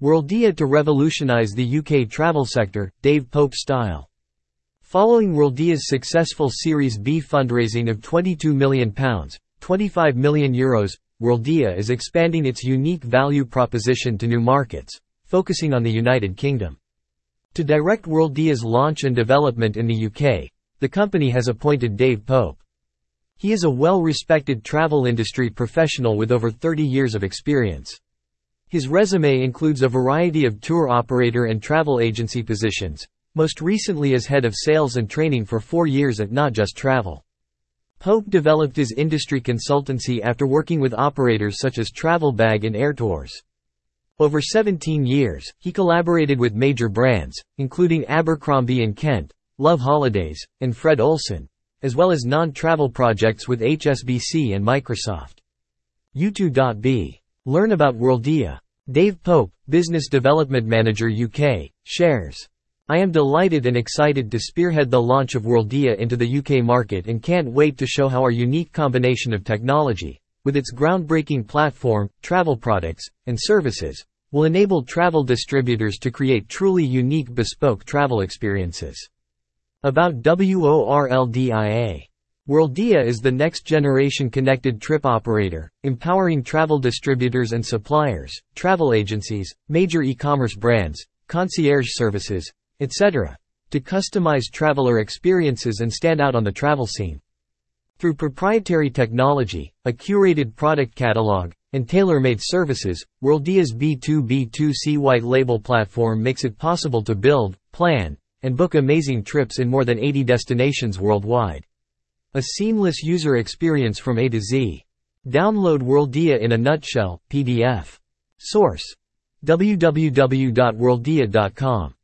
Worldia to revolutionize the UK travel sector, Dave Pope style. Following Worldia's successful Series B fundraising of £22 million, €25 million, Euros, Worldia is expanding its unique value proposition to new markets, focusing on the United Kingdom. To direct Worldia's launch and development in the UK, the company has appointed Dave Pope. He is a well-respected travel industry professional with over 30 years of experience. His resume includes a variety of tour operator and travel agency positions, most recently as head of sales and training for four years at Not Just Travel. Pope developed his industry consultancy after working with operators such as Travelbag and Airtours. Over 17 years, he collaborated with major brands, including Abercrombie & Kent, Love Holidays, and Fred Olsen, as well as non-travel projects with HSBC and Microsoft. U2.B. Learn about Worldia. Dave Pope, Business Development Manager UK, shares. I am delighted and excited to spearhead the launch of Worldia into the UK market and can't wait to show how our unique combination of technology, with its groundbreaking platform, travel products, and services, will enable travel distributors to create truly unique bespoke travel experiences. About WORLDIA Worldia is the next-generation connected trip operator, empowering travel distributors and suppliers, travel agencies, major e-commerce brands, concierge services, etc., to customize traveler experiences and stand out on the travel scene. Through proprietary technology, a curated product catalog, and tailor-made services, Worldia's B2B2C white label platform makes it possible to build, plan, and book amazing trips in more than 80 destinations worldwide. A seamless user experience from A to Z. Download Worldia in a nutshell, PDF. Source. www.worldia.com